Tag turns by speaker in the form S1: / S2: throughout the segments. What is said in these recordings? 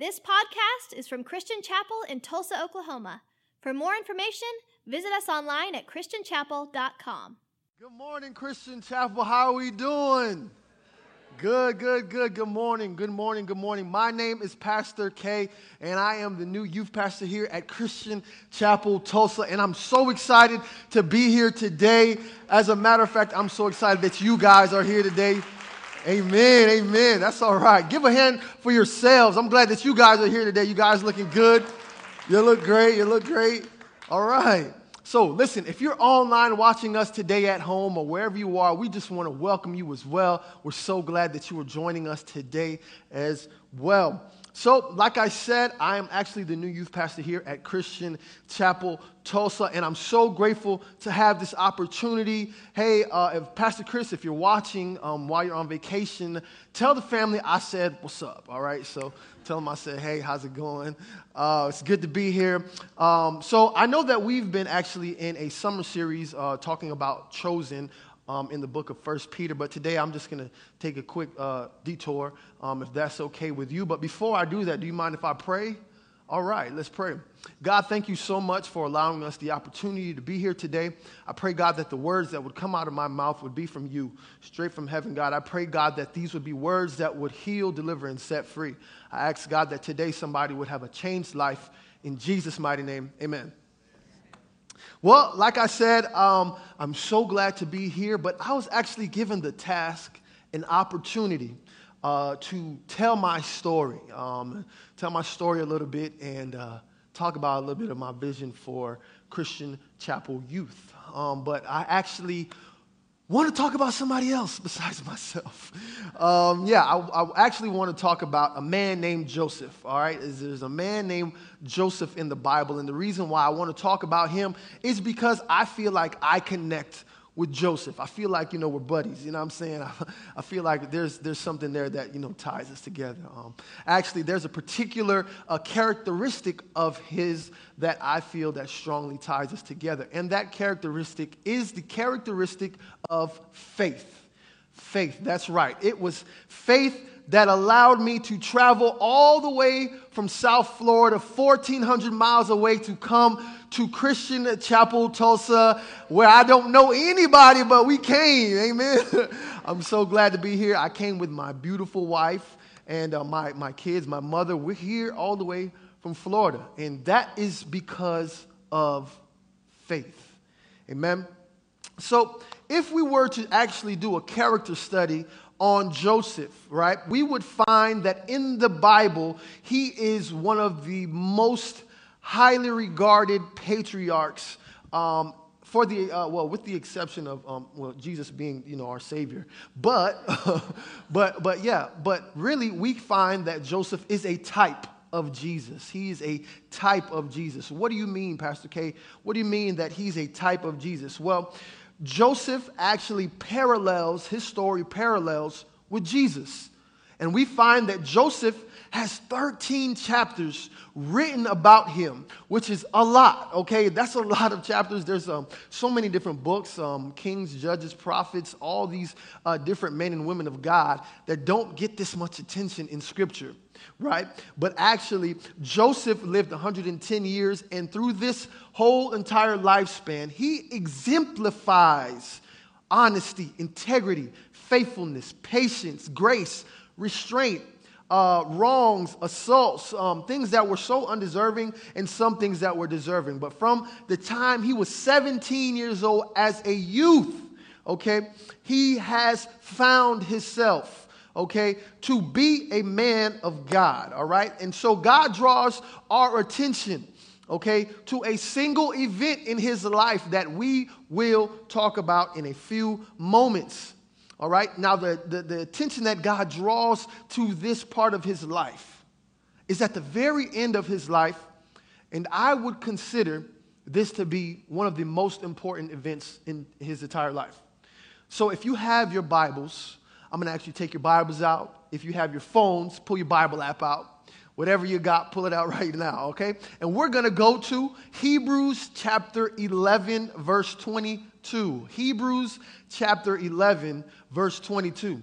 S1: This podcast is from Christian Chapel in Tulsa, Oklahoma. For more information, visit us online at christianchapel.com.
S2: Good morning, Christian Chapel. How are we doing? Good, good, good. Good morning, good morning, good morning. My name is Pastor K, and I am the new youth pastor here at Christian Chapel Tulsa. And I'm so excited to be here today. As a matter of fact, I'm so excited that you guys are here today. Amen, amen. That's all right. Give a hand for yourselves. I'm glad that you guys are here today. You guys looking good. You look great. You look great. All right. So, listen, if you're online watching us today at home or wherever you are, we just want to welcome you as well. We're so glad that you are joining us today as well. So, like I said, I am actually the new youth pastor here at Christian Chapel Tulsa, and I'm so grateful to have this opportunity. Hey, uh, if Pastor Chris, if you're watching um, while you're on vacation, tell the family I said what's up. All right, so tell them I said, hey, how's it going? Uh, it's good to be here. Um, so I know that we've been actually in a summer series uh, talking about chosen um, in the book of First Peter. But today I'm just going to take a quick uh, detour, um, if that's okay with you. But before I do that, do you mind if I pray? All right, let's pray. God, thank you so much for allowing us the opportunity to be here today. I pray, God, that the words that would come out of my mouth would be from you, straight from heaven, God. I pray, God, that these would be words that would heal, deliver, and set free. I ask, God, that today somebody would have a changed life. In Jesus' mighty name, amen. Well, like I said, um, I'm so glad to be here, but I was actually given the task and opportunity uh, to tell my story, um, tell my story a little bit, and uh, talk about a little bit of my vision for Christian Chapel Youth. Um, but I actually want to talk about somebody else besides myself. Um, yeah, I, I, actually want to talk about a man named Joseph. All right, there's a man named Joseph in the Bible, and the reason why I want to talk about him is because I feel like I connect with Joseph. I feel like, you know, we're buddies. You know what I'm saying? I, I feel like there's, there's something there that, you know, ties us together. Um, actually, there's a particular uh, characteristic of his that I feel that strongly ties us together. And that characteristic is the characteristic of faith. Faith, that's right. It was faith that allowed me to travel all the way from South Florida, 1,400 miles away, to come to Christian Chapel, Tulsa, where I don't know anybody, but we came. Amen. I'm so glad to be here. I came with my beautiful wife and uh, my, my kids, my mother. We're here all the way from Florida, and that is because of faith. Amen. So, if we were to actually do a character study on Joseph, right, we would find that in the Bible, he is one of the most highly regarded patriarchs. Um, for the uh, well, with the exception of um, well, Jesus being you know our Savior, but but but yeah, but really we find that Joseph is a type of Jesus. He is a type of Jesus. What do you mean, Pastor K? What do you mean that he's a type of Jesus? Well, Joseph actually parallels, his story parallels with Jesus. And we find that Joseph has 13 chapters written about him, which is a lot, okay? That's a lot of chapters. There's um, so many different books um, kings, judges, prophets, all these uh, different men and women of God that don't get this much attention in Scripture right? But actually, Joseph lived 110 years, and through this whole entire lifespan, he exemplifies honesty, integrity, faithfulness, patience, grace, restraint, uh, wrongs, assaults, um, things that were so undeserving, and some things that were deserving. But from the time he was 17 years old as a youth, okay, he has found himself okay, to be a man of God, all right? And so God draws our attention, okay, to a single event in his life that we will talk about in a few moments, all right? Now, the, the, the attention that God draws to this part of his life is at the very end of his life, and I would consider this to be one of the most important events in his entire life. So if you have your Bibles, I'm going to to take your Bibles out. If you have your phones, pull your Bible app out. Whatever you got, pull it out right now, okay? And we're going to go to Hebrews chapter 11, verse 22. Hebrews chapter 11, verse 22.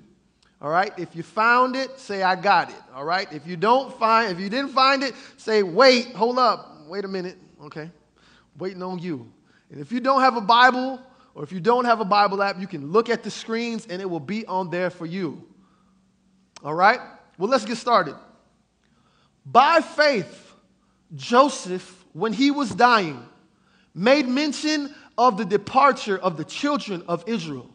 S2: All right? If you found it, say I got it. All right? If you don't find, if you didn't find it, say wait, hold up, wait a minute. Okay? Waiting on you. And if you don't have a Bible, or if you don't have a Bible app, you can look at the screens and it will be on there for you. All right? Well, let's get started. By faith, Joseph, when he was dying, made mention of the departure of the children of Israel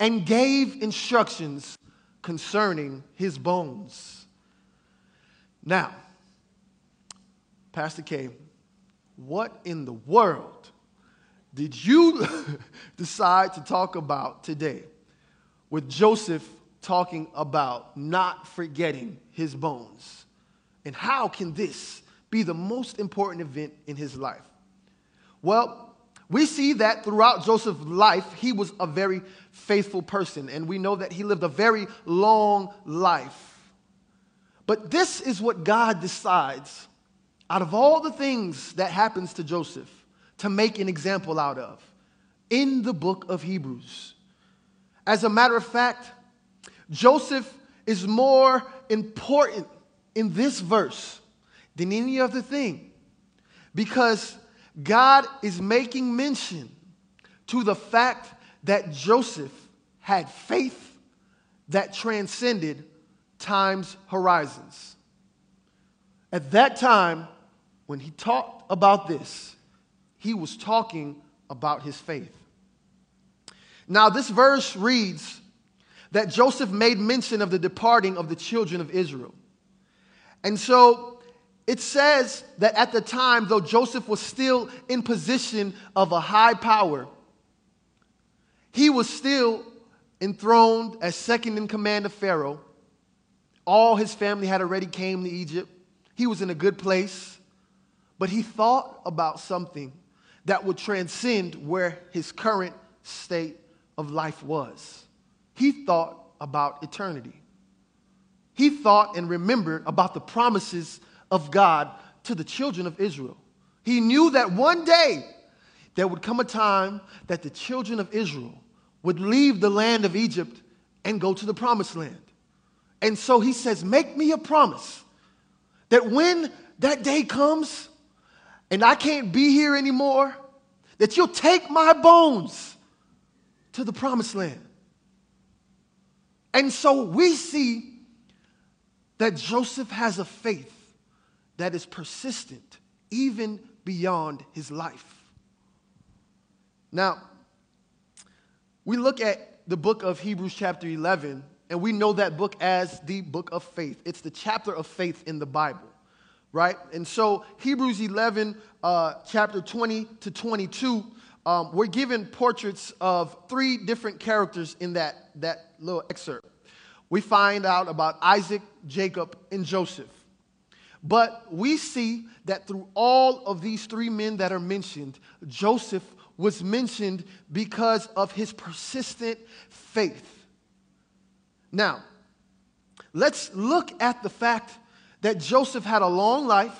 S2: and gave instructions concerning his bones. Now, Pastor K, what in the world did you decide to talk about today with Joseph talking about not forgetting his bones? And how can this be the most important event in his life? Well, we see that throughout Joseph's life, he was a very faithful person, and we know that he lived a very long life. But this is what God decides out of all the things that happens to Joseph to make an example out of in the book of Hebrews. As a matter of fact, Joseph is more important in this verse than any other thing because God is making mention to the fact that Joseph had faith that transcended time's horizons. At that time, when he talked about this, he was talking about his faith. Now, this verse reads that Joseph made mention of the departing of the children of Israel. And so it says that at the time, though Joseph was still in position of a high power, he was still enthroned as second in command of Pharaoh. All his family had already came to Egypt. He was in a good place, but he thought about something that would transcend where his current state of life was. He thought about eternity. He thought and remembered about the promises of God to the children of Israel. He knew that one day there would come a time that the children of Israel would leave the land of Egypt and go to the promised land. And so he says, Make me a promise that when that day comes and I can't be here anymore, that you'll take my bones to the promised land. And so we see that Joseph has a faith that is persistent even beyond his life. Now, we look at the book of Hebrews, chapter 11, and we know that book as the book of faith. It's the chapter of faith in the Bible, right? And so, Hebrews 11, uh, chapter 20 to 22, um, we're given portraits of three different characters in that, that little excerpt. We find out about Isaac, Jacob, and Joseph. But we see that through all of these three men that are mentioned, Joseph was mentioned because of his persistent faith. Now, let's look at the fact that Joseph had a long life,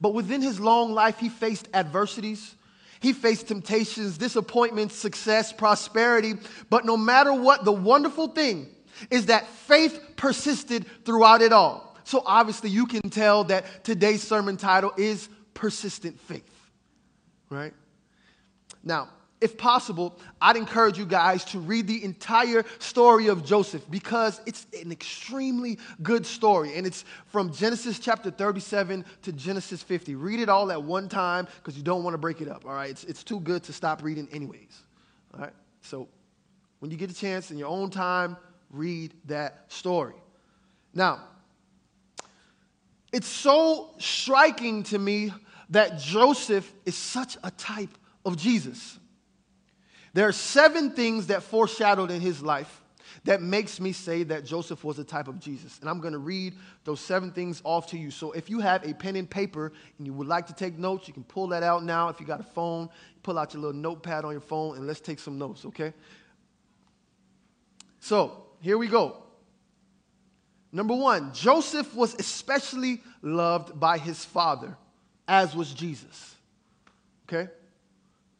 S2: but within his long life, he faced adversities. He faced temptations, disappointments, success, prosperity. But no matter what, the wonderful thing is that faith persisted throughout it all. So obviously, you can tell that today's sermon title is Persistent Faith, right? Now, if possible, I'd encourage you guys to read the entire story of Joseph because it's an extremely good story. And it's from Genesis chapter 37 to Genesis 50. Read it all at one time because you don't want to break it up, all right? It's, it's too good to stop reading, anyways, all right? So when you get a chance in your own time, read that story. Now, it's so striking to me that Joseph is such a type of Jesus. There are seven things that foreshadowed in his life that makes me say that Joseph was a type of Jesus. And I'm going to read those seven things off to you. So if you have a pen and paper and you would like to take notes, you can pull that out now. If you got a phone, pull out your little notepad on your phone and let's take some notes, okay? So here we go. Number one, Joseph was especially loved by his father, as was Jesus. Okay?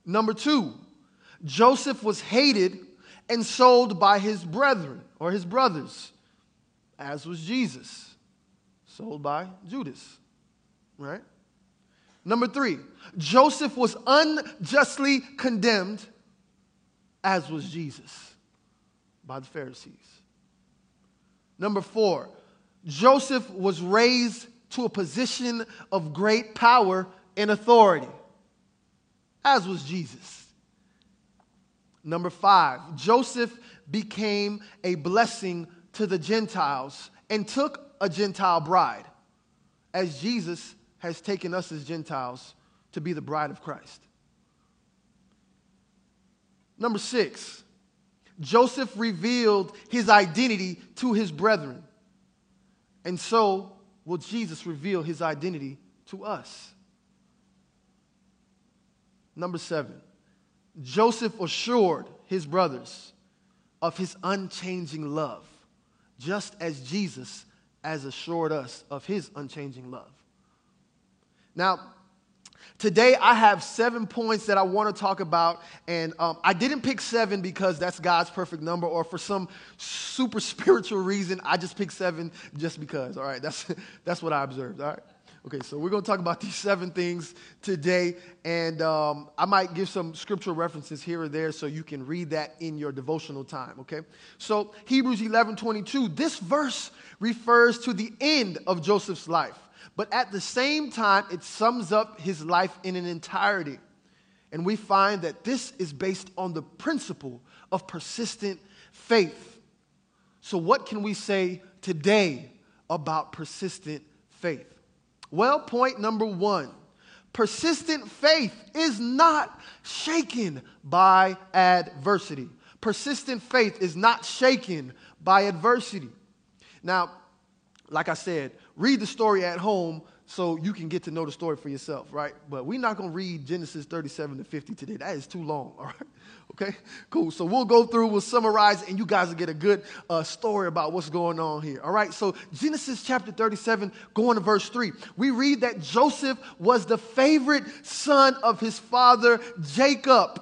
S2: Number two, Joseph was hated and sold by his brethren or his brothers, as was Jesus, sold by Judas. Right? Number three, Joseph was unjustly condemned, as was Jesus, by the Pharisees. Number four, Joseph was raised to a position of great power and authority, as was Jesus. Number five, Joseph became a blessing to the Gentiles and took a Gentile bride, as Jesus has taken us as Gentiles to be the bride of Christ. Number six, Joseph revealed his identity to his brethren. And so will Jesus reveal his identity to us. Number seven, Joseph assured his brothers of his unchanging love, just as Jesus has assured us of his unchanging love. Now, Today, I have seven points that I want to talk about. And um, I didn't pick seven because that's God's perfect number, or for some super spiritual reason, I just picked seven just because. All right, that's, that's what I observed. All right. Okay, so we're going to talk about these seven things today. And um, I might give some scriptural references here or there so you can read that in your devotional time. Okay. So, Hebrews 11 22, this verse refers to the end of Joseph's life. But at the same time, it sums up his life in an entirety. And we find that this is based on the principle of persistent faith. So, what can we say today about persistent faith? Well, point number one persistent faith is not shaken by adversity. Persistent faith is not shaken by adversity. Now, like I said, read the story at home so you can get to know the story for yourself, right? But we're not going to read Genesis 37 to 50 today. That is too long, all right? Okay, cool. So we'll go through, we'll summarize, and you guys will get a good uh, story about what's going on here, all right? So Genesis chapter 37, going to verse 3. We read that Joseph was the favorite son of his father Jacob.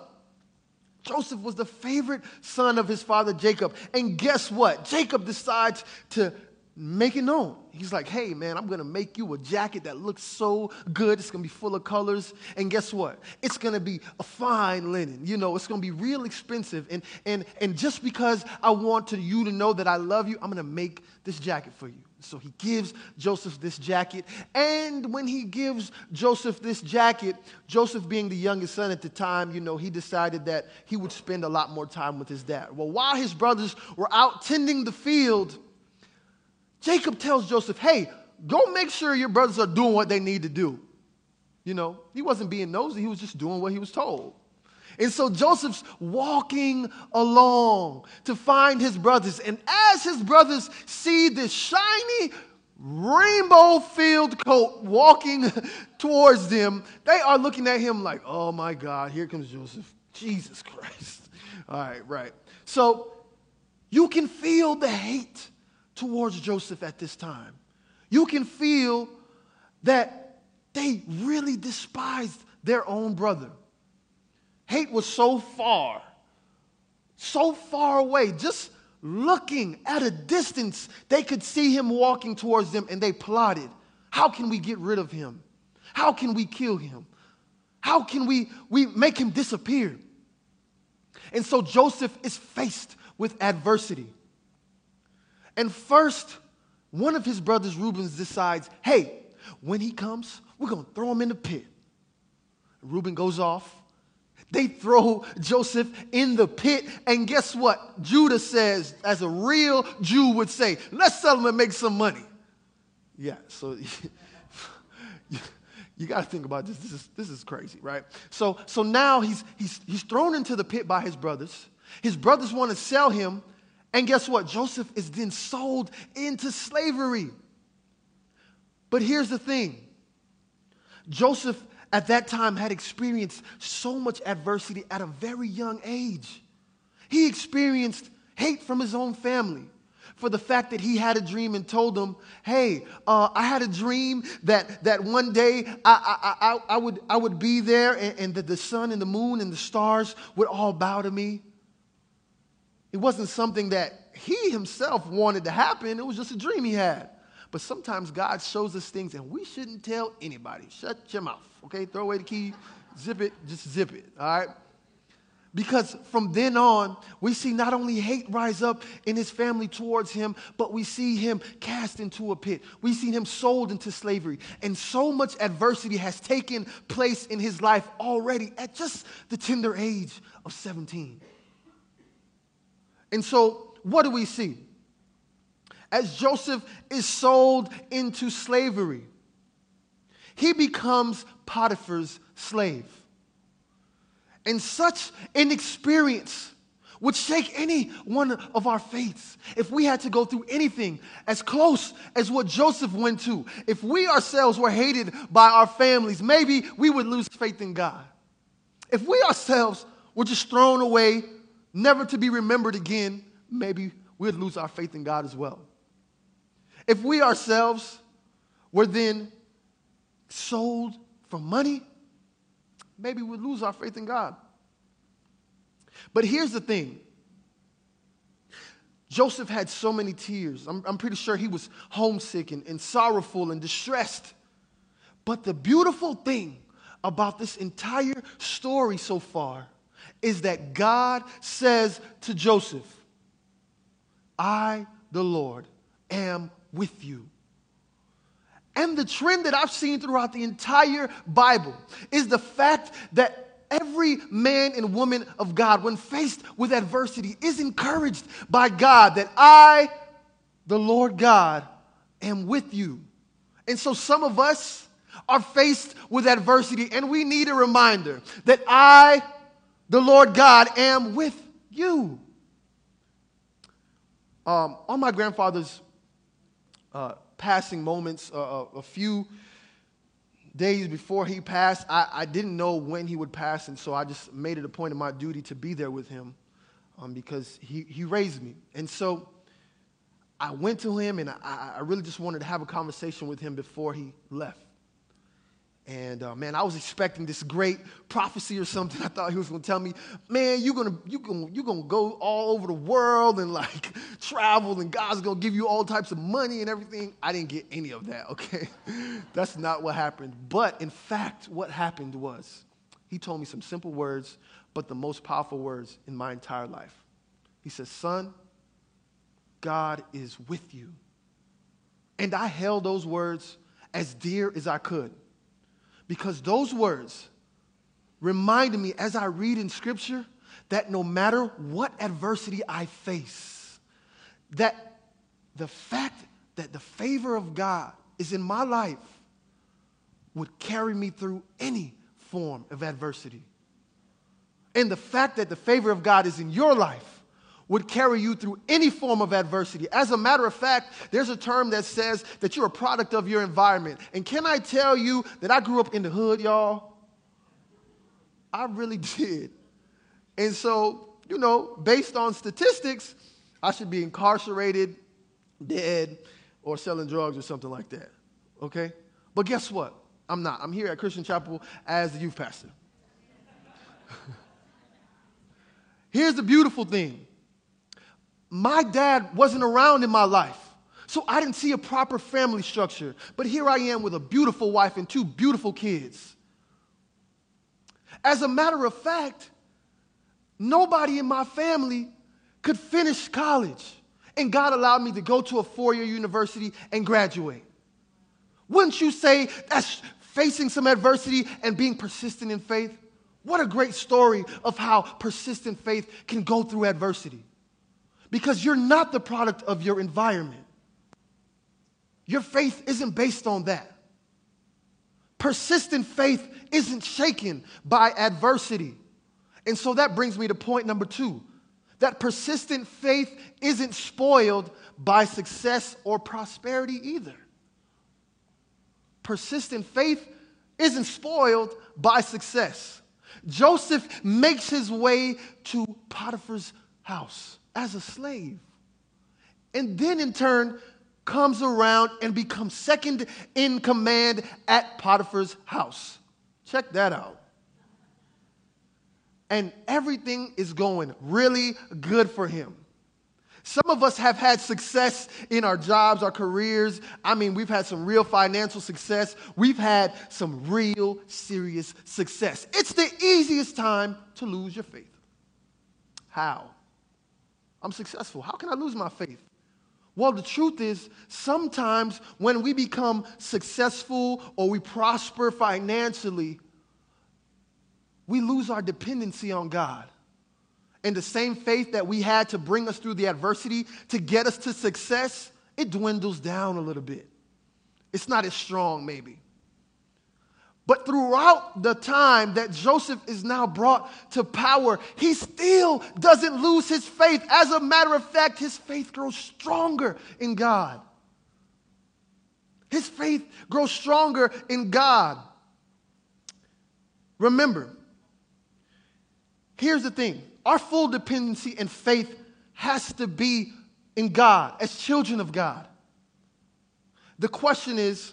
S2: Joseph was the favorite son of his father Jacob. And guess what? Jacob decides to make it known. He's like, hey, man, I'm to make you a jacket that looks so good. It's to be full of colors. And guess what? It's to be a fine linen. You know, it's to be real expensive. And, and, and just because I want to, you to know that I love you, I'm to make this jacket for you. So he gives Joseph this jacket. And when he gives Joseph this jacket, Joseph being the youngest son at the time, you know, he decided that he would spend a lot more time with his dad. Well, while his brothers were out tending the field, Jacob tells Joseph, hey, go make sure your brothers are doing what they need to do. You know, he wasn't being nosy, he was just doing what he was told. And so Joseph's walking along to find his brothers. And as his brothers see this shiny, rainbow filled coat walking towards them, they are looking at him like, oh my God, here comes Joseph. Jesus Christ. All right, right. So you can feel the hate towards Joseph at this time. You can feel that they really despised their own brother. Hate was so far, so far away, just looking at a distance, they could see him walking towards them and they plotted how can we get rid of him? How can we kill him? How can we, we make him disappear? And so Joseph is faced with adversity. And first, one of his brothers, Reuben, decides, hey, when he comes, we're going to throw him in the pit. Reuben goes off. They throw Joseph in the pit. And guess what? Judah says, as a real Jew would say, let's sell him and make some money. Yeah, so you, got to think about this. This is, this is crazy, right? So, so now he's, he's, he's thrown into the pit by his brothers. His brothers want to sell him and guess what? Joseph is then sold into slavery. But here's the thing Joseph at that time had experienced so much adversity at a very young age. He experienced hate from his own family for the fact that he had a dream and told them, hey, uh, I had a dream that, that one day I, I, I, I, would, I would be there and, and that the sun and the moon and the stars would all bow to me. It wasn't something that he himself wanted to happen, it was just a dream he had. But sometimes God shows us things and we shouldn't tell anybody. Shut your mouth, okay? Throw away the key, zip it, just zip it, all right? Because from then on, we see not only hate rise up in his family towards him, but we see him cast into a pit. We see him sold into slavery. And so much adversity has taken place in his life already at just the tender age of 17. And so, what do we see? As Joseph is sold into slavery, he becomes Potiphar's slave. And such an experience would shake any one of our faiths. If we had to go through anything as close as what Joseph went to, if we ourselves were hated by our families, maybe we would lose faith in God. If we ourselves were just thrown away, never to be remembered again, maybe we'd lose our faith in God as well. If we ourselves were then sold for money, maybe we'd lose our faith in God. But here's the thing Joseph had so many tears. I'm, I'm pretty sure he was homesick and, and sorrowful and distressed. But the beautiful thing about this entire story so far is that God says to Joseph, I, the Lord, am with you. And the trend that I've seen throughout the entire Bible is the fact that every man and woman of God, when faced with adversity, is encouraged by God that I, the Lord God, am with you. And so some of us are faced with adversity, and we need a reminder that I, the Lord God, am with you. Um, on my grandfather's uh, passing moments, uh, a few days before he passed, I, I, didn't know when he would pass, and so I just made it a point of my duty to be there with him um, because he, he raised me. And so I went to him, and I, I really just wanted to have a conversation with him before he left. And uh, man, I was expecting this great prophecy or something. I thought he was going to tell me, man, you're going you gonna, you're gonna go all over the world and like travel, and God's going to give you all types of money and everything. I didn't get any of that, okay? That's not what happened. But in fact, what happened was he told me some simple words, but the most powerful words in my entire life. He says, son, God is with you. And I held those words as dear as I could. Because those words reminded me as I read in Scripture that no matter what adversity I face, that the fact that the favor of God is in my life would carry me through any form of adversity. And the fact that the favor of God is in your life would carry you through any form of adversity. As a matter of fact, there's a term that says that you're a product of your environment. And can I tell you that I grew up in the hood, y'all? I really did. And so, you know, based on statistics, I should be incarcerated, dead, or selling drugs or something like that. Okay? But guess what? I'm not. I'm here at Christian Chapel as the youth pastor. Here's the beautiful thing my dad wasn't around in my life. So I didn't see a proper family structure. But here I am with a beautiful wife and two beautiful kids. As a matter of fact, nobody in my family could finish college. And God allowed me to go to a four year university and graduate. Wouldn't you say that's facing some adversity and being persistent in faith? What a great story of how persistent faith can go through adversity because you're not the product of your environment. Your faith isn't based on that. Persistent faith isn't shaken by adversity. And so that brings me to point number two that persistent faith isn't spoiled by success or prosperity either. Persistent faith isn't spoiled by success. Joseph makes his way to Potiphar's house as a slave. And then in turn comes around and becomes second in command at Potiphar's house. Check that out. and everything is going really good for him. Some of us have had success in our jobs, our careers. I mean, we've had some real financial success. We've had some real serious success. It's the easiest time to lose your faith. How? I'm successful. How can I lose my faith? Well, the truth is, sometimes when we become successful or we prosper financially, we lose our dependency on God. And the same faith that we had to bring us through the adversity to get us to success, it dwindles down a little bit. It's not as strong, maybe. But throughout the time that Joseph is now brought to power, he still doesn't lose his faith. As a matter of fact, his faith grows stronger in God. His faith grows stronger in God. Remember, here's the thing our full dependency and faith has to be in God as children of God. The question is,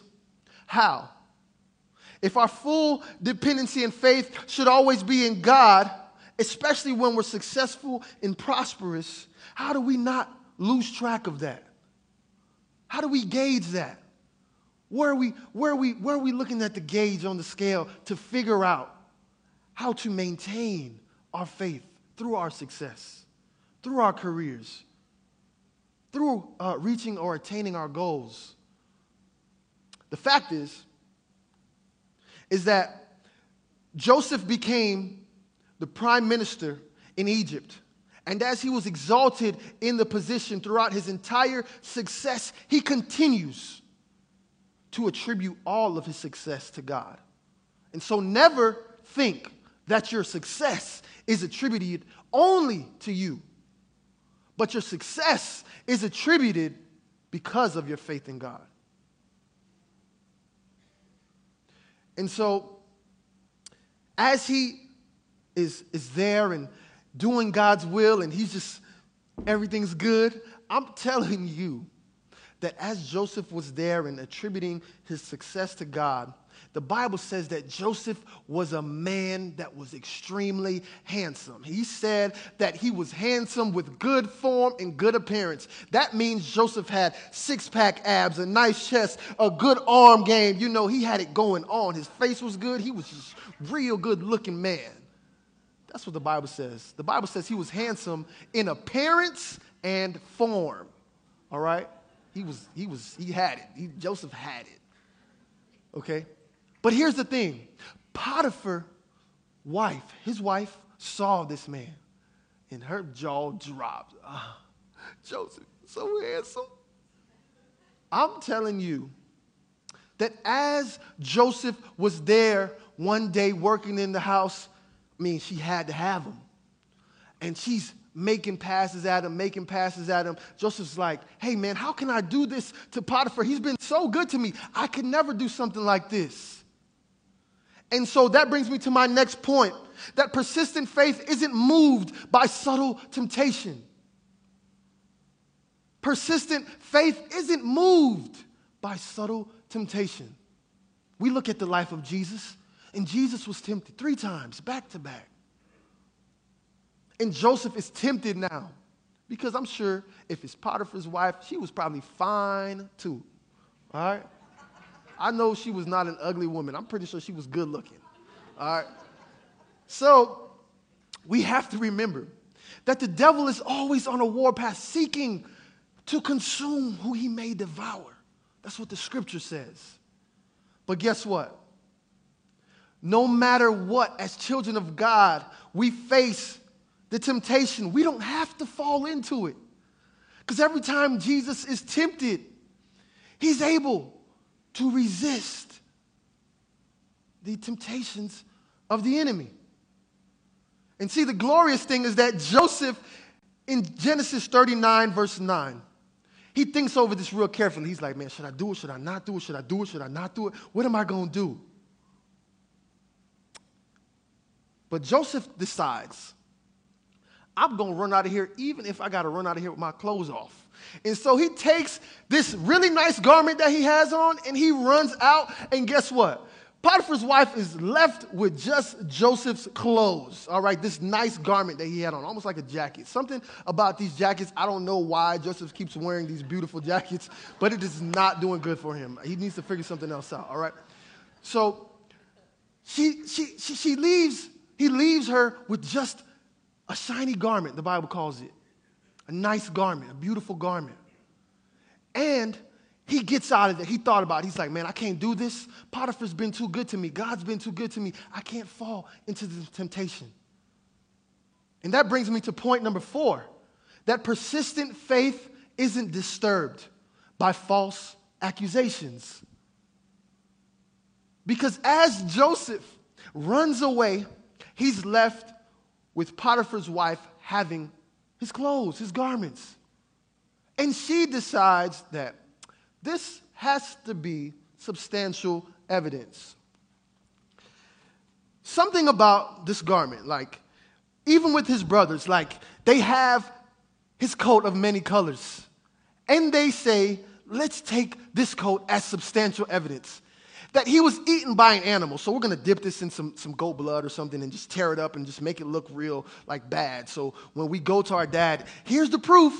S2: how? If our full dependency and faith should always be in God, especially when we're successful and prosperous, how do we not lose track of that? How do we gauge that? Where are we, where are we, where are we looking at the gauge on the scale to figure out how to maintain our faith through our success, through our careers, through uh, reaching or attaining our goals? The fact is, is that Joseph became the prime minister in Egypt. And as he was exalted in the position throughout his entire success, he continues to attribute all of his success to God. And so never think that your success is attributed only to you, but your success is attributed because of your faith in God. And so, as he is, is there and doing God's will, and he's just, everything's good, I'm telling you that as Joseph was there and attributing his success to God, the Bible says that Joseph was a man that was extremely handsome. He said that he was handsome with good form and good appearance. That means Joseph had six pack abs, a nice chest, a good arm game. You know, he had it going on. His face was good. He was just a real good looking man. That's what the Bible says. The Bible says he was handsome in appearance and form. All right? He was, he was, he had it. He, Joseph had it. Okay? But here's the thing Potiphar, wife, his wife saw this man, and her jaw dropped. Oh, Joseph, so handsome. I'm telling you that as Joseph was there one day working in the house, I mean, she had to have him. And she's making passes at him, making passes at him. Joseph's like, hey man, how can I do this to Potiphar? He's been so good to me. I could never do something like this. And so that brings me to my next point that persistent faith isn't moved by subtle temptation. Persistent faith isn't moved by subtle temptation. We look at the life of Jesus, and Jesus was tempted three times, back to back. And Joseph is tempted now because I'm sure if it's Potiphar's wife, she was probably fine too. All right? I know she was not an ugly woman. I'm pretty sure she was good looking. All right. So we have to remember that the devil is always on a warpath seeking to consume who he may devour. That's what the scripture says. But guess what? No matter what, as children of God, we face the temptation. We don't have to fall into it. Because every time Jesus is tempted, he's able to resist the temptations of the enemy. And see, the glorious thing is that Joseph, in Genesis 39, verse 9, he thinks over this real carefully. He's like, man, should I do it? Should I not do it? Should I do it? Should I not do it? What am I going to do? But Joseph decides, I'm going to run out of here, even if I got to run out of here with my clothes off. And so he takes this really nice garment that he has on and he runs out. And guess what? Potiphar's wife is left with just Joseph's clothes, all right, this nice garment that he had on, almost like a jacket. Something about these jackets, I don't know why Joseph keeps wearing these beautiful jackets, but it is not doing good for him. He needs to figure something else out, all right? So she, she, she, she leaves, he leaves her with just a shiny garment, the Bible calls it. A nice garment, a beautiful garment. And he gets out of there. He thought about it. He's like, man, I can't do this. Potiphar's been too good to me. God's been too good to me. I can't fall into the temptation. And that brings me to point number four that persistent faith isn't disturbed by false accusations. Because as Joseph runs away, he's left with Potiphar's wife having his clothes, his garments. And she decides that this has to be substantial evidence. Something about this garment, like, even with his brothers, like, they have his coat of many colors. And they say, let's take this coat as substantial evidence that he was eaten by an animal. So we're going to dip this in some, some goat blood or something and just tear it up and just make it look real, like bad. So when we go to our dad, here's the proof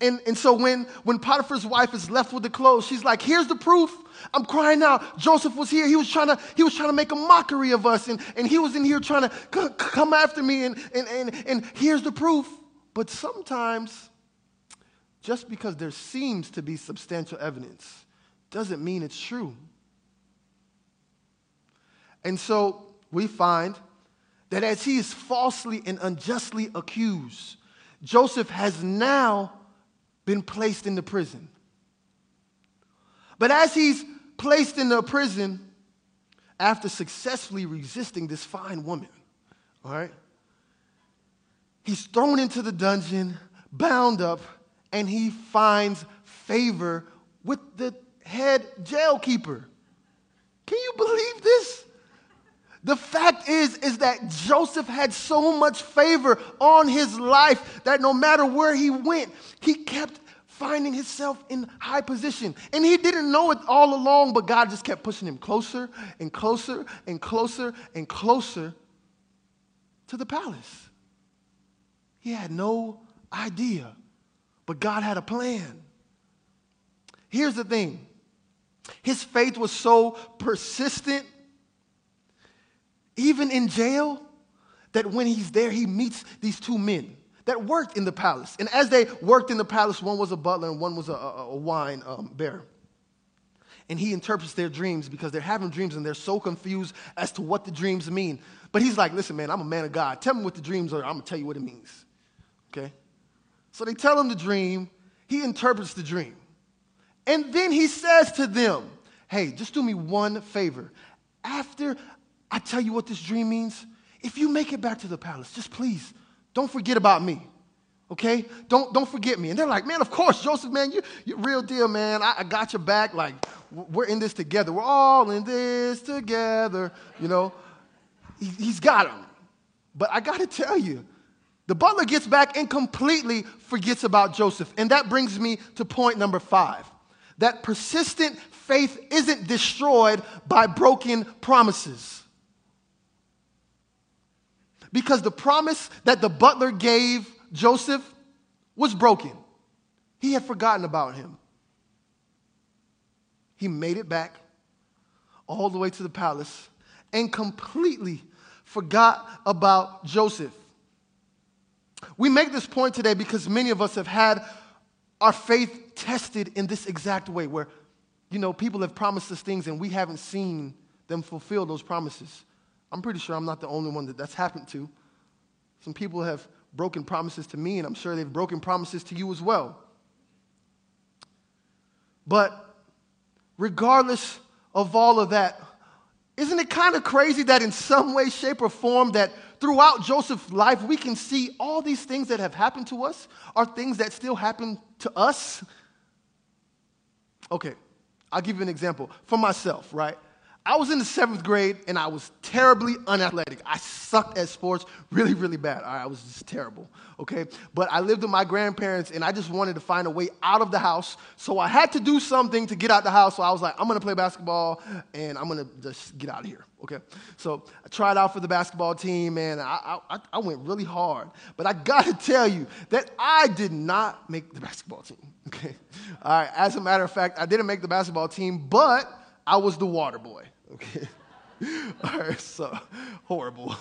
S2: and, and so when, when Potiphar's wife is left with the clothes, she's like, here's the proof. I'm crying out. Joseph was here. He was trying to, he was trying to make a mockery of us. And, and he was in here trying to c- come after me. And, and, and, and here's the proof. But sometimes, just because there seems to be substantial evidence doesn't mean it's true. And so we find that as he is falsely and unjustly accused, Joseph has now been placed in the prison. But as he's placed in the prison, after successfully resisting this fine woman, all right, he's thrown into the dungeon, bound up, and he finds favor with the head jailkeeper. Can you believe this? The fact is, is that Joseph had so much favor on his life that no matter where he went, he kept finding himself in high position. And he didn't know it all along, but God just kept pushing him closer and closer and closer and closer to the palace. He had no idea, but God had a plan. Here's the thing his faith was so persistent even in jail, that when he's there, he meets these two men that worked in the palace. And as they worked in the palace, one was a butler and one was a, a, a wine um, bearer. And he interprets their dreams because they're having dreams and they're so confused as to what the dreams mean. But he's like, listen, man, I'm a man of God. Tell me what the dreams are. I'm going to tell you what it means. Okay? So they tell him the dream. He interprets the dream. And then he says to them, hey, just do me one favor. After I tell you what this dream means. If you make it back to the palace, just please don't forget about me. Okay? Don't, don't forget me. And they're like, man, of course, Joseph, man, you, you're real deal, man. I, I got your back. Like, we're in this together. We're all in this together. You know, he, he's got him. But I got to tell you, the butler gets back and completely forgets about Joseph. And that brings me to point number five that persistent faith isn't destroyed by broken promises. Because the promise that the butler gave Joseph was broken. He had forgotten about him. He made it back all the way to the palace and completely forgot about Joseph. We make this point today because many of us have had our faith tested in this exact way where, you know, people have promised us things and we haven't seen them fulfill those promises. I'm pretty sure I'm not the only one that that's happened to. Some people have broken promises to me, and I'm sure they've broken promises to you as well. But regardless of all of that, isn't it kind of crazy that in some way, shape, or form that throughout Joseph's life, we can see all these things that have happened to us are things that still happen to us? Okay, I'll give you an example. For myself, right? I was in the seventh grade and I was terribly unathletic. I sucked at sports really, really bad. I was just terrible, okay? But I lived with my grandparents and I just wanted to find a way out of the house. So I had to do something to get out the house. So I was like, I'm gonna play basketball and I'm gonna just get out of here, okay? So I tried out for the basketball team and I, I, I went really hard. But I gotta tell you that I did not make the basketball team, okay? All right, as a matter of fact, I didn't make the basketball team, but I was the water boy. Okay. All right, so horrible.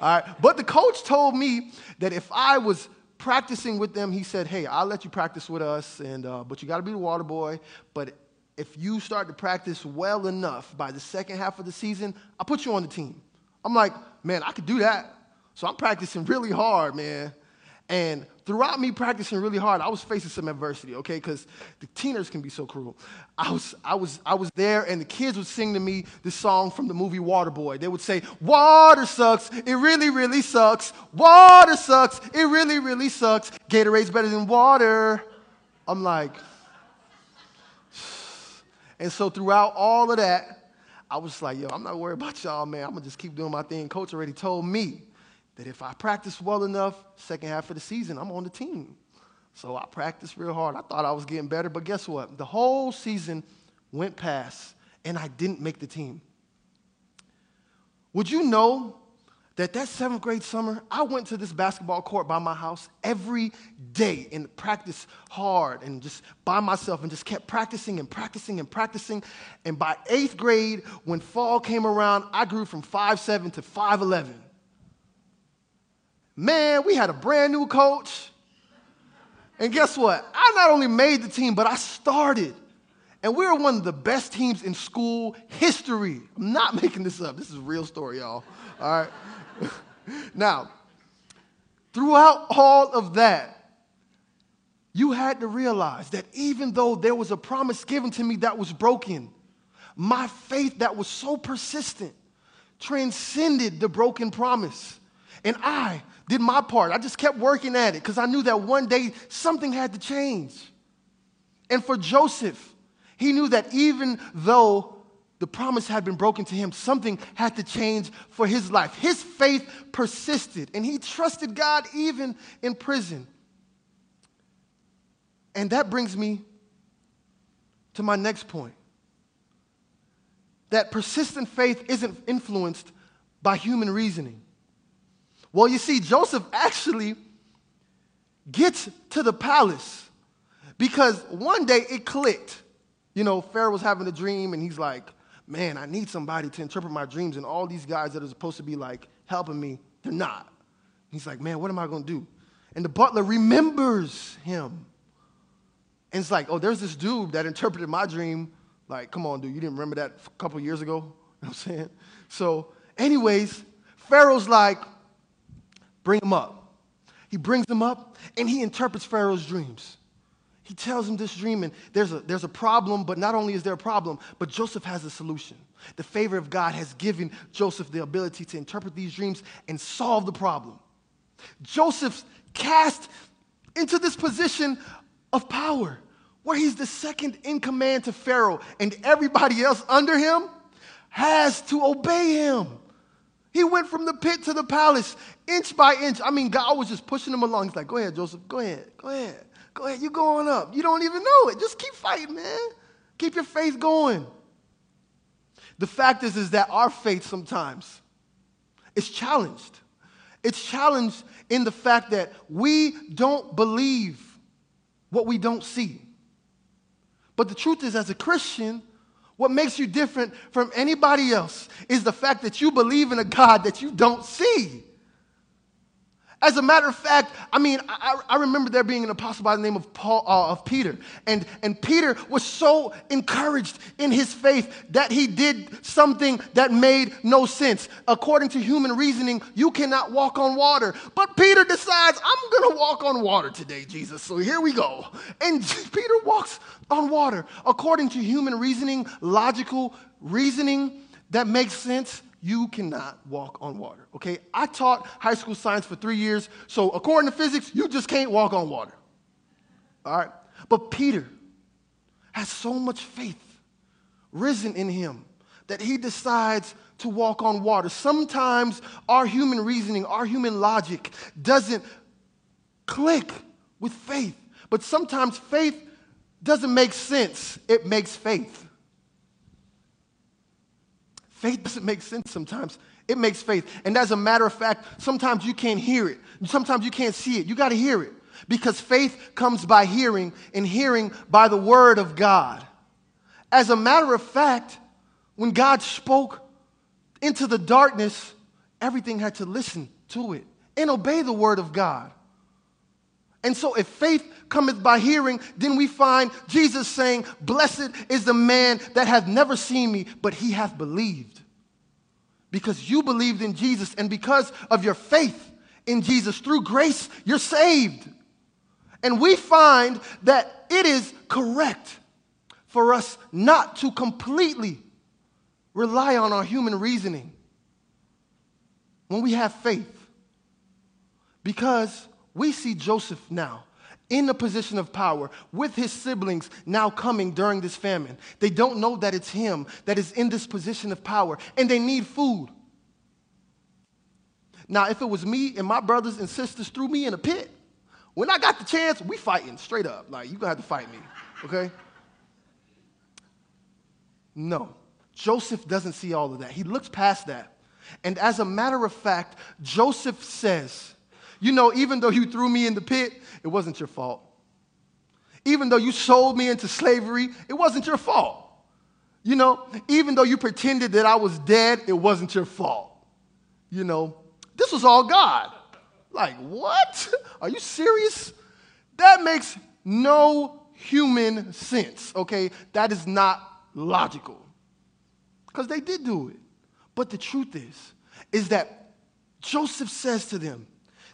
S2: All right, but the coach told me that if I was practicing with them, he said, "Hey, I'll let you practice with us, and uh, but you got to be the water boy. But if you start to practice well enough by the second half of the season, I'll put you on the team." I'm like, "Man, I could do that." So I'm practicing really hard, man. And throughout me practicing really hard, I was facing some adversity, okay? Because the teeners can be so cruel. I was, I, was, I was there, and the kids would sing to me this song from the movie Waterboy. They would say, Water sucks, it really, really sucks. Water sucks, it really, really sucks. Gatorade's better than water. I'm like, and so throughout all of that, I was like, yo, I'm not worried about y'all, man. I'm gonna just keep doing my thing. Coach already told me that if I practice well enough, second half of the season, I'm on the team. So I practiced real hard. I thought I was getting better, but guess what? The whole season went past and I didn't make the team. Would you know that that seventh grade summer, I went to this basketball court by my house every day and practiced hard and just by myself and just kept practicing and practicing and practicing. And by eighth grade, when fall came around, I grew from 5'7 to 5'11. Man, we had a brand new coach. And guess what? I not only made the team, but I started. And we were one of the best teams in school history. I'm not making this up. This is a real story, y'all. All right. now, throughout all of that, you had to realize that even though there was a promise given to me that was broken, my faith that was so persistent transcended the broken promise. And I did my part. I just kept working at it because I knew that one day something had to change. And for Joseph, he knew that even though the promise had been broken to him, something had to change for his life. His faith persisted and he trusted God even in prison. And that brings me to my next point that persistent faith isn't influenced by human reasoning. Well, you see, Joseph actually gets to the palace because one day it clicked. You know, Pharaoh was having a dream and he's like, man, I need somebody to interpret my dreams. And all these guys that are supposed to be like helping me, they're not. He's like, man, what am I going to do? And the butler remembers him. And it's like, oh, there's this dude that interpreted my dream. Like, come on, dude, you didn't remember that a couple years ago? You know what I'm saying? So, anyways, Pharaoh's like, Bring him up. He brings him up and he interprets Pharaoh's dreams. He tells him this dream, and there's a, there's a problem, but not only is there a problem, but Joseph has a solution. The favor of God has given Joseph the ability to interpret these dreams and solve the problem. Joseph's cast into this position of power where he's the second in command to Pharaoh, and everybody else under him has to obey him. He went from the pit to the palace, inch by inch. I mean, God was just pushing him along. He's like, go ahead, Joseph, go ahead, go ahead, go ahead. You're going up. You don't even know it. Just keep fighting, man. Keep your faith going. The fact is, is that our faith sometimes is challenged. It's challenged in the fact that we don't believe what we don't see. But the truth is, as a Christian, what makes you different from anybody else is the fact that you believe in a God that you don't see. As a matter of fact, I mean, I, I remember there being an apostle by the name of Paul uh, of Peter, and and Peter was so encouraged in his faith that he did something that made no sense. According to human reasoning, you cannot walk on water, but Peter decides, "I'm to walk on water today, Jesus." So here we go, and Peter walks on water. According to human reasoning, logical reasoning that makes sense you cannot walk on water, okay? I taught high school science for three years, so according to physics, you just can't walk on water, all right? But Peter has so much faith risen in him that he decides to walk on water. Sometimes our human reasoning, our human logic doesn't click with faith. But sometimes faith doesn't make sense, it makes faith. Faith doesn't make sense sometimes. It makes faith. And as a matter of fact, sometimes you can't hear it. Sometimes you can't see it. You got to hear it. Because faith comes by hearing, and hearing by the word of God. As a matter of fact, when God spoke into the darkness, everything had to listen to it and obey the word of God. And so, if faith cometh by hearing, then we find Jesus saying, Blessed is the man that hath never seen me, but he hath believed. Because you believed in Jesus, and because of your faith in Jesus, through grace, you're saved. And we find that it is correct for us not to completely rely on our human reasoning when we have faith. Because we see Joseph now in a position of power with his siblings now coming during this famine. They don't know that it's him that is in this position of power and they need food. Now, if it was me and my brothers and sisters threw me in a pit, when I got the chance, we fighting straight up. Like, you gonna have to fight me, okay? No. Joseph doesn't see all of that. He looks past that. And as a matter of fact, Joseph says, You know, even though you threw me in the pit, it wasn't your fault. Even though you sold me into slavery, it wasn't your fault. You know, even though you pretended that I was dead, it wasn't your fault. You know, this was all God. Like, what? Are you serious? That makes no human sense, okay? That is not logical. Because they did do it. But the truth is, is that Joseph says to them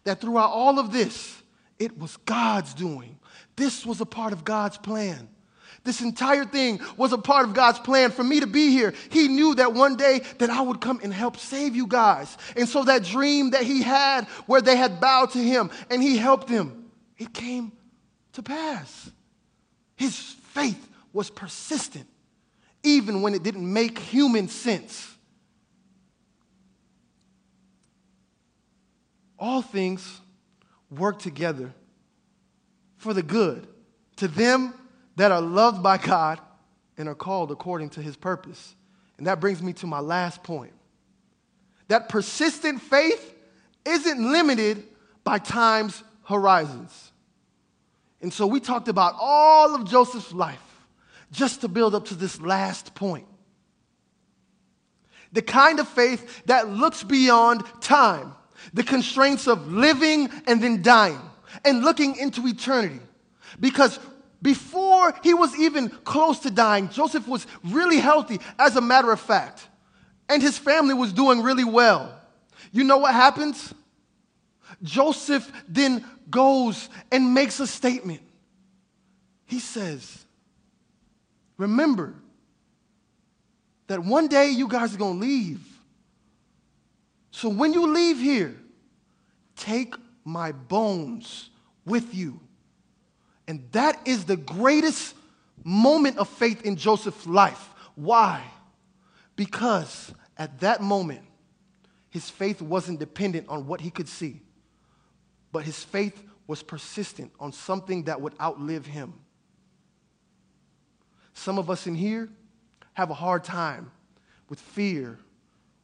S2: that throughout all of this, it was God's doing. This was a part of God's plan. This entire thing was a part of God's plan for me to be here. He knew that one day that I would come and help save you guys. And so that dream that he had where they had bowed to him and he helped them, it came to pass. His faith was persistent even when it didn't make human sense. All things work together for the good to them that are loved by God and are called according to his purpose. And that brings me to my last point. That persistent faith isn't limited by time's horizons. And so we talked about all of Joseph's life just to build up to this last point. The kind of faith that looks beyond time, the constraints of living and then dying, and looking into eternity. Because before he was even close to dying, Joseph was really healthy, as a matter of fact. And his family was doing really well. You know what happens? Joseph then goes and makes a statement. He says, Remember that one day you guys are going to leave. So when you leave here, take my bones with you and that is the greatest moment of faith in Joseph's life. Why? Because at that moment, his faith wasn't dependent on what he could see, but his faith was persistent on something that would outlive him. Some of us in here have a hard time with fear,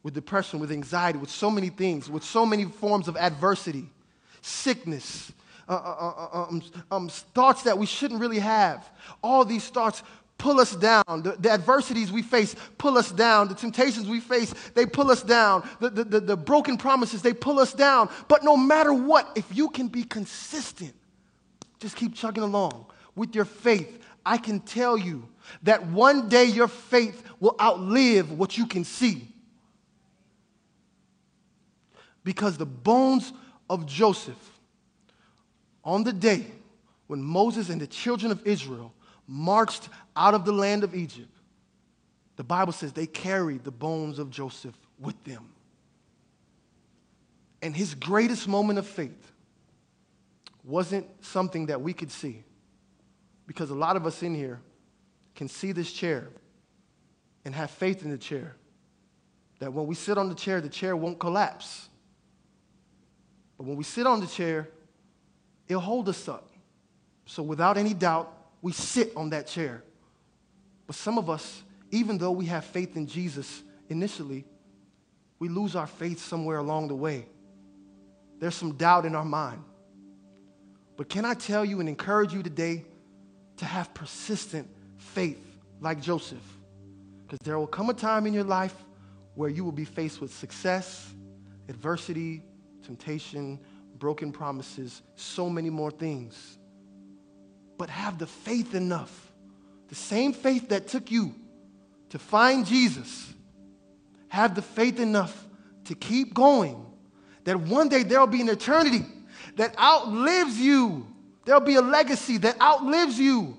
S2: with depression, with anxiety, with so many things, with so many forms of adversity, sickness, uh, uh, uh, um, um, thoughts that we shouldn't really have. All these thoughts pull us down. The, the, adversities we face pull us down. The temptations we face, they pull us down. The, the, the, the broken promises, they pull us down. But no matter what, if you can be consistent, just keep chugging along with your faith, I can tell you that one day your faith will outlive what you can see. Because the bones of Joseph on the day when Moses and the children of Israel marched out of the land of Egypt, the Bible says they carried the bones of Joseph with them. And his greatest moment of faith wasn't something that we could see. Because a lot of us in here can see this chair and have faith in the chair. that when we sit on the chair, the chair won't collapse. But when we sit on the chair, it'll hold us up. So without any doubt, we sit on that chair. But some of us, even though we have faith in Jesus initially, we lose our faith somewhere along the way. There's some doubt in our mind. But can I tell you and encourage you today to have persistent faith like Joseph? Because there will come a time in your life where you will be faced with success, adversity, temptation, broken promises, so many more things. But have the faith enough, the same faith that took you to find Jesus, have the faith enough to keep going, that one day there'll be an eternity that outlives you. There'll be a legacy that outlives you.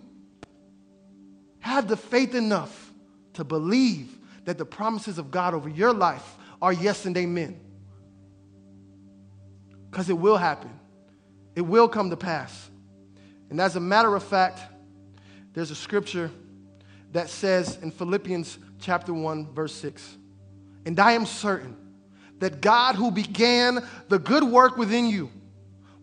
S2: Have the faith enough to believe that the promises of God over your life are yes and amen. Because it will happen, it will come to pass. And as a matter of fact, there's a scripture that says in Philippians chapter 1, verse 6, and I am certain that God who began the good work within you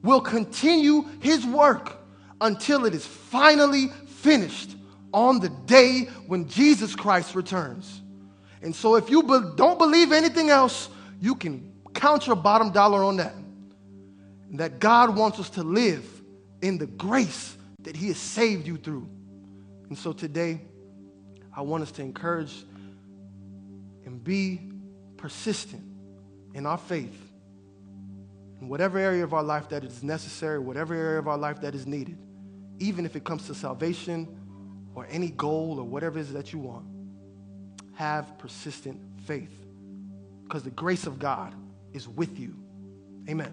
S2: will continue his work until it is finally finished on the day when Jesus Christ returns. And so, if you be- don't believe anything else, you can count your bottom dollar on that. That God wants us to live in the grace that He has saved you through. And so, today, I want us to encourage and be persistent in our faith in whatever area of our life that is necessary, whatever area of our life that is needed, even if it comes to salvation or any goal or whatever it is that you want have persistent faith because the grace of God is with you. Amen.